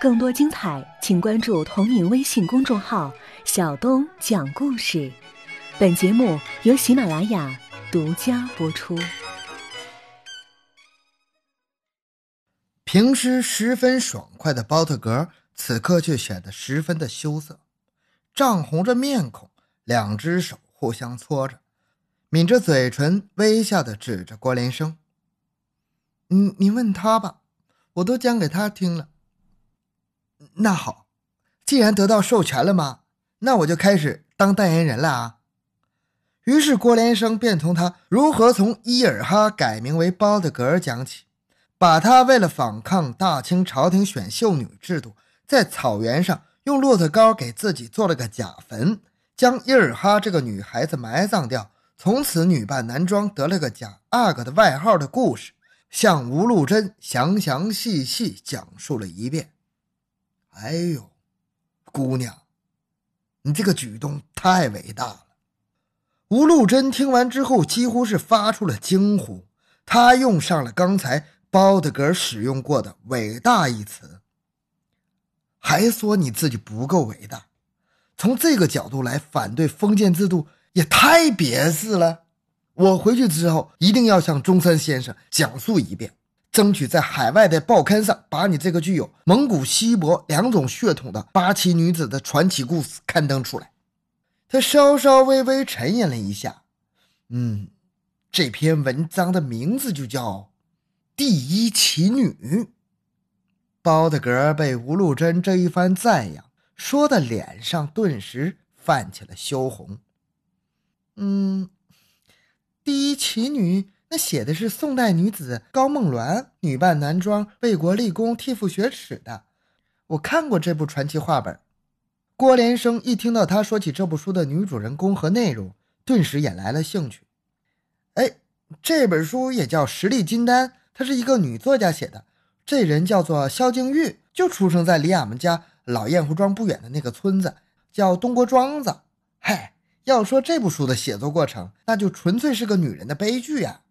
更多精彩，请关注同名微信公众号“小东讲故事”。本节目由喜马拉雅独家播出。平时十分爽快的包特格，此刻却显得十分的羞涩，涨红着面孔，两只手互相搓着，抿着嘴唇，微笑的指着郭连生：“你你问他吧，我都讲给他听了。”那好，既然得到授权了吗？那我就开始当代言人了啊！于是郭连生便从他如何从伊尔哈改名为包德格尔讲起，把他为了反抗大清朝廷选秀女制度，在草原上用骆驼膏给自己做了个假坟，将伊尔哈这个女孩子埋葬掉，从此女扮男装得了个假阿哥的外号的故事，向吴露贞详详细细讲述了一遍。哎呦，姑娘，你这个举动太伟大了！吴露贞听完之后，几乎是发出了惊呼。他用上了刚才包德格使用过的“伟大”一词，还说你自己不够伟大。从这个角度来反对封建制度，也太别致了。我回去之后，一定要向中山先生讲述一遍。争取在海外的报刊上把你这个具有蒙古、锡伯两种血统的八旗女子的传奇故事刊登出来。他稍稍微微沉吟了一下，嗯，这篇文章的名字就叫《第一奇女》。包德格被吴禄贞这一番赞扬说的脸上顿时泛起了羞红。嗯，第一奇女。那写的是宋代女子高梦鸾女扮男装为国立功替父雪耻的，我看过这部传奇画本。郭连生一听到他说起这部书的女主人公和内容，顿时也来了兴趣。哎，这本书也叫《实力金丹》，她是一个女作家写的，这人叫做萧静玉，就出生在离俺们家老燕湖庄不远的那个村子，叫东郭庄子。嗨，要说这部书的写作过程，那就纯粹是个女人的悲剧呀。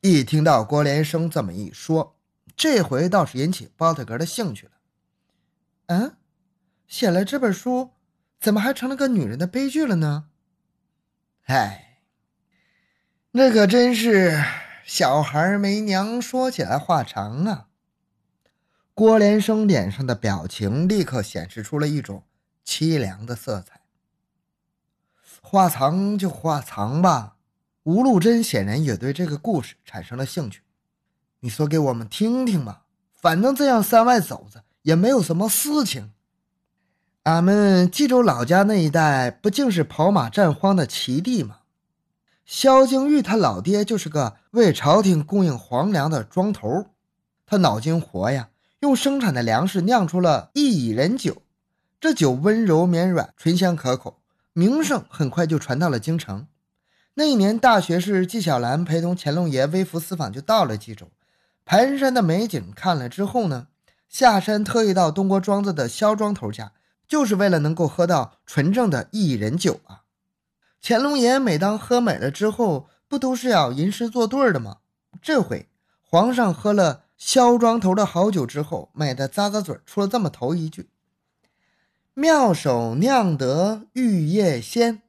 一听到郭连生这么一说，这回倒是引起包特格的兴趣了。嗯，写了这本书，怎么还成了个女人的悲剧了呢？哎，那可真是小孩没娘，说起来话长啊。郭连生脸上的表情立刻显示出了一种凄凉的色彩。话长就话长吧。吴禄贞显然也对这个故事产生了兴趣，你说给我们听听吧，反正这样山外走着也没有什么事情。俺们冀州老家那一带不竟是跑马占荒的奇地吗？萧敬玉他老爹就是个为朝廷供应皇粮的庄头，他脑筋活呀，用生产的粮食酿出了一人酒，这酒温柔绵软，醇香可口，名声很快就传到了京城。那一年，大学士纪晓岚陪同乾隆爷微服私访，就到了冀州。盘山的美景看了之后呢，下山特意到东郭庄子的萧庄头家，就是为了能够喝到纯正的薏仁酒啊。乾隆爷每当喝美了之后，不都是要吟诗作对的吗？这回皇上喝了萧庄头的好酒之后，美得咂咂嘴，出了这么头一句：“妙手酿得玉液仙。”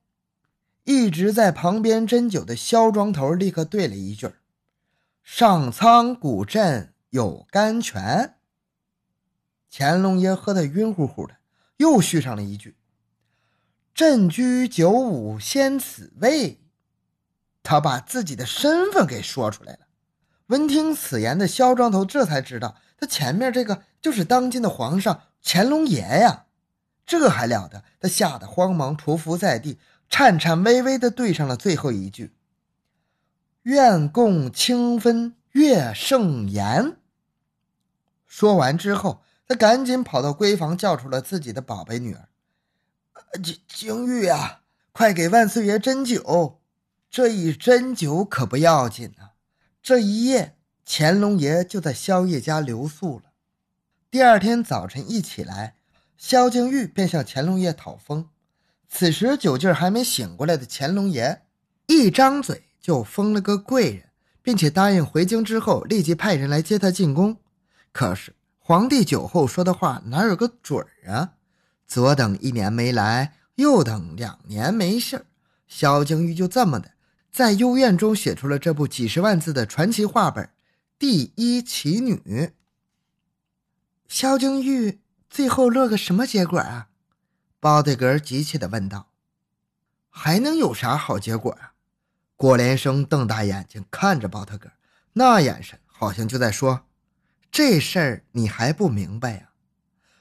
一直在旁边斟酒的萧庄头立刻对了一句：“上苍古镇有甘泉。”乾隆爷喝得晕乎乎的，又续上了一句：“朕居九五先此位。”他把自己的身份给说出来了。闻听此言的萧庄头这才知道，他前面这个就是当今的皇上乾隆爷呀！这还了得！他吓得慌忙匍匐在地。颤颤巍巍地对上了最后一句：“愿共清分月盛颜。”说完之后，他赶紧跑到闺房，叫出了自己的宝贝女儿：“景景玉啊，快给万岁爷斟酒！这一斟酒可不要紧啊！这一夜，乾隆爷就在萧夜家留宿了。第二天早晨一起来，萧景玉便向乾隆爷讨封。”此时酒劲儿还没醒过来的乾隆爷，一张嘴就封了个贵人，并且答应回京之后立即派人来接他进宫。可是皇帝酒后说的话哪有个准儿啊？左等一年没来，右等两年没信儿。萧景玉就这么的，在幽怨中写出了这部几十万字的传奇画本《第一奇女》。萧景玉最后落个什么结果啊？包德格急切地问道。还能有啥好结果啊？郭连生瞪大眼睛看着包特格，那眼神好像就在说：“这事儿你还不明白呀？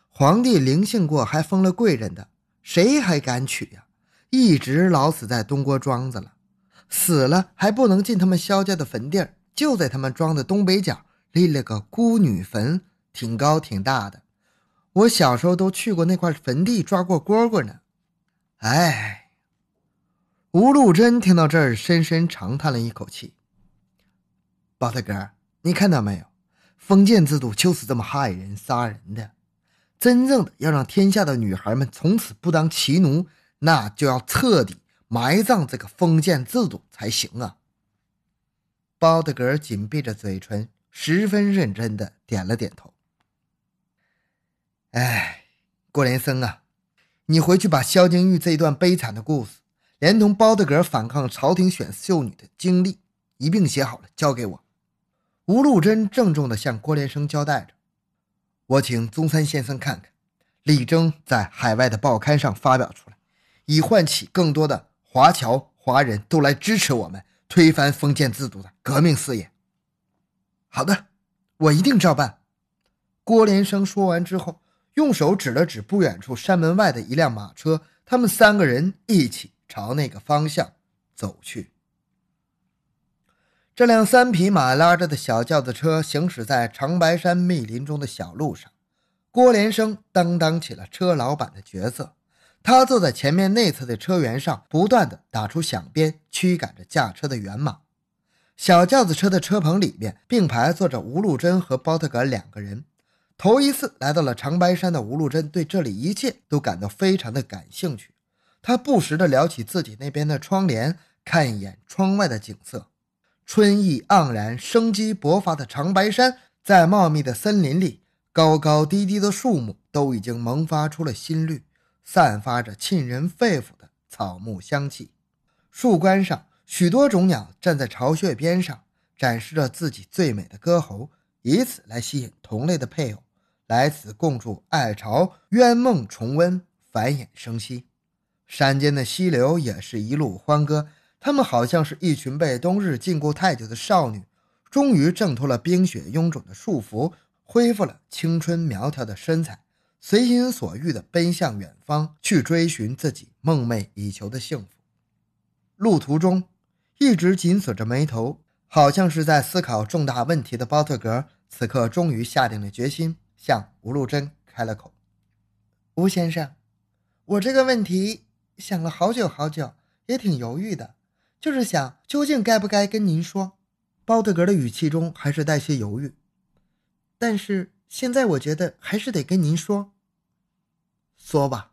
皇帝临幸过还封了贵人的，谁还敢娶呀？一直老死在东郭庄子了，死了还不能进他们萧家的坟地儿，就在他们庄的东北角立了个孤女坟，挺高挺大的。我小时候都去过那块坟地抓过蝈蝈呢。哎。”吴禄贞听到这儿，深深长叹了一口气。包大哥，你看到没有？封建制度就是这么害人、杀人的。真正的要让天下的女孩们从此不当骑奴，那就要彻底埋葬这个封建制度才行啊！包大哥紧闭着嘴唇，十分认真的点了点头。哎，郭连生啊，你回去把萧金玉这段悲惨的故事。连同包德格反抗朝廷选秀女的经历一并写好了，交给我。吴禄贞郑重地向郭连生交代着：“我请中山先生看看，力争在海外的报刊上发表出来，以唤起更多的华侨华人都来支持我们推翻封建制度的革命事业。”好的，我一定照办。郭连生说完之后，用手指了指不远处山门外的一辆马车，他们三个人一起。朝那个方向走去。这辆三匹马拉着的小轿子车行驶在长白山密林中的小路上，郭连生担当起了车老板的角色。他坐在前面内侧的车辕上，不断的打出响鞭，驱赶着驾车的辕马。小轿子车的车棚里面并排坐着吴禄贞和包特格两个人。头一次来到了长白山的吴禄贞，对这里一切都感到非常的感兴趣。他不时地撩起自己那边的窗帘，看一眼窗外的景色。春意盎然、生机勃发的长白山，在茂密的森林里，高高低低的树木都已经萌发出了新绿，散发着沁人肺腑的草木香气。树冠上，许多种鸟站在巢穴边上，展示着自己最美的歌喉，以此来吸引同类的配偶来此共筑爱巢，圆梦重温，繁衍生息。山间的溪流也是一路欢歌，他们好像是一群被冬日禁锢太久的少女，终于挣脱了冰雪臃肿的束缚，恢复了青春苗条的身材，随心所欲地奔向远方，去追寻自己梦寐以求的幸福。路途中，一直紧锁着眉头，好像是在思考重大问题的包特格，此刻终于下定了决心，向吴禄贞开了口：“吴先生，我这个问题。”想了好久好久，也挺犹豫的，就是想究竟该不该跟您说。包德格的语气中还是带些犹豫，但是现在我觉得还是得跟您说。说吧，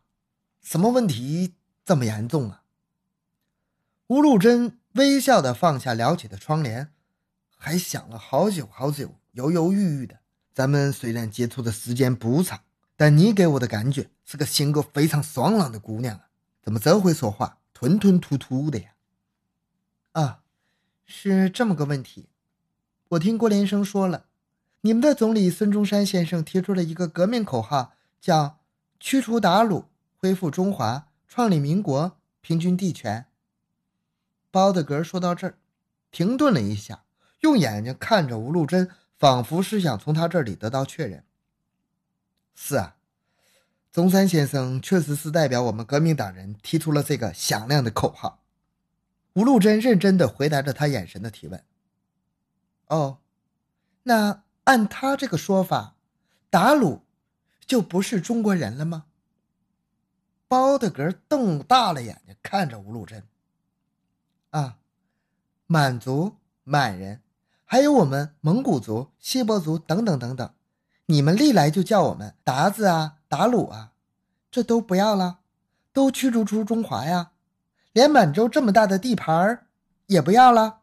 什么问题这么严重啊？吴禄贞微笑的放下撩起的窗帘，还想了好久好久，犹犹豫豫的。咱们虽然接触的时间不长，但你给我的感觉是个性格非常爽朗的姑娘啊。怎么这回说话吞吞吐吐的呀？啊，是这么个问题。我听郭连生说了，你们的总理孙中山先生提出了一个革命口号，叫“驱除鞑虏，恢复中华，创立民国，平均地权”。包德格说到这儿，停顿了一下，用眼睛看着吴禄贞，仿佛是想从他这里得到确认。是啊。中山先生确实是代表我们革命党人提出了这个响亮的口号。吴禄贞认真地回答着他眼神的提问。哦，那按他这个说法，达鲁就不是中国人了吗？包德格瞪大了眼睛看着吴禄贞。啊，满族、满人，还有我们蒙古族、锡伯族等等等等，你们历来就叫我们达子啊。打鲁啊，这都不要了，都驱逐出中华呀，连满洲这么大的地盘儿也不要了。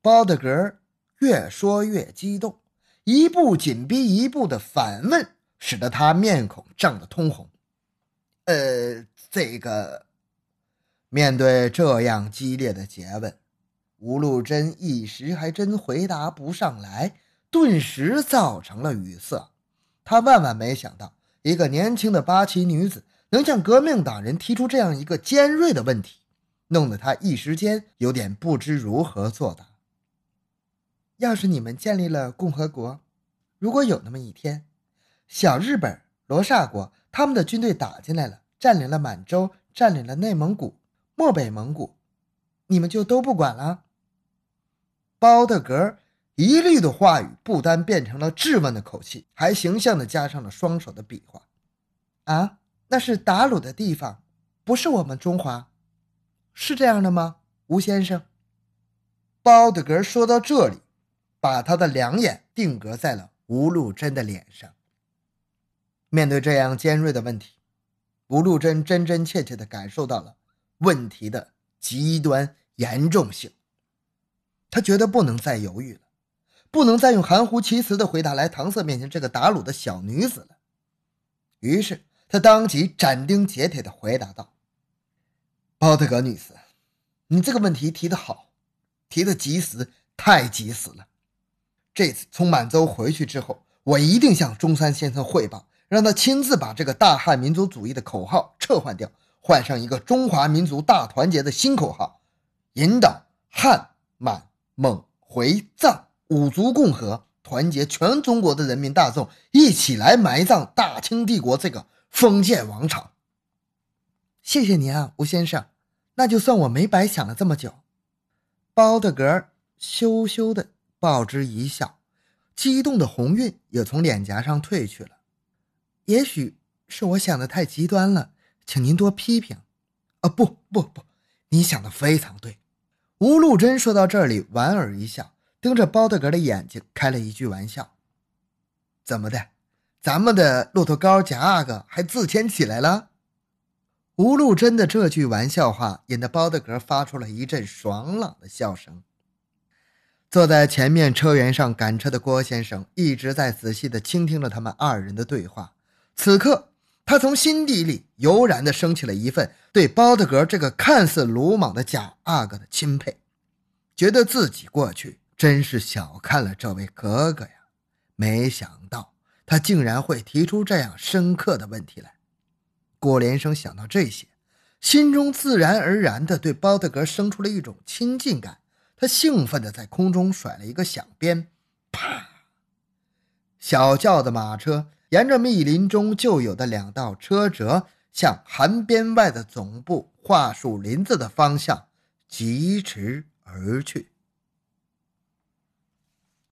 包德格越说越激动，一步紧逼一步的反问，使得他面孔涨得通红。呃，这个，面对这样激烈的诘问，吴露珍一时还真回答不上来，顿时造成了语塞。他万万没想到，一个年轻的八旗女子能向革命党人提出这样一个尖锐的问题，弄得他一时间有点不知如何作答。要是你们建立了共和国，如果有那么一天，小日本罗刹国他们的军队打进来了，占领了满洲，占领了内蒙古、漠北蒙古，你们就都不管了？包德格一律的话语不单变成了质问的口气，还形象的加上了双手的比划。啊，那是打鲁的地方，不是我们中华，是这样的吗，吴先生？包德格说到这里。把他的两眼定格在了吴露珍的脸上。面对这样尖锐的问题，吴露珍真真切切地感受到了问题的极端严重性。他觉得不能再犹豫了，不能再用含糊其辞的回答来搪塞面前这个打卤的小女子了。于是他当即斩钉截铁地回答道：“包德格女士，你这个问题提得好，提得及时，太及时了。”这次从满洲回去之后，我一定向中山先生汇报，让他亲自把这个大汉民族主义的口号撤换掉，换上一个中华民族大团结的新口号，引导汉、满、蒙、回、藏五族共和，团结全中国的人民大众，一起来埋葬大清帝国这个封建王朝。谢谢您啊，吴先生，那就算我没白想了这么久。包德格羞羞的。报之一笑，激动的红晕也从脸颊上褪去了。也许是我想的太极端了，请您多批评。啊，不不不，你想的非常对。吴露珍说到这里，莞尔一笑，盯着包德格的眼睛，开了一句玩笑：“怎么的，咱们的骆驼膏贾阿哥还自谦起来了？”吴露珍的这句玩笑话，引得包德格发出了一阵爽朗的笑声。坐在前面车辕上赶车的郭先生一直在仔细地倾听着他们二人的对话。此刻，他从心底里油然地升起了一份对包德格这个看似鲁莽的假阿哥的钦佩，觉得自己过去真是小看了这位哥哥呀！没想到他竟然会提出这样深刻的问题来。郭连生想到这些，心中自然而然地对包德格生出了一种亲近感。他兴奋地在空中甩了一个响鞭，啪！小轿的马车沿着密林中旧有的两道车辙，向寒边外的总部桦树林子的方向疾驰而去。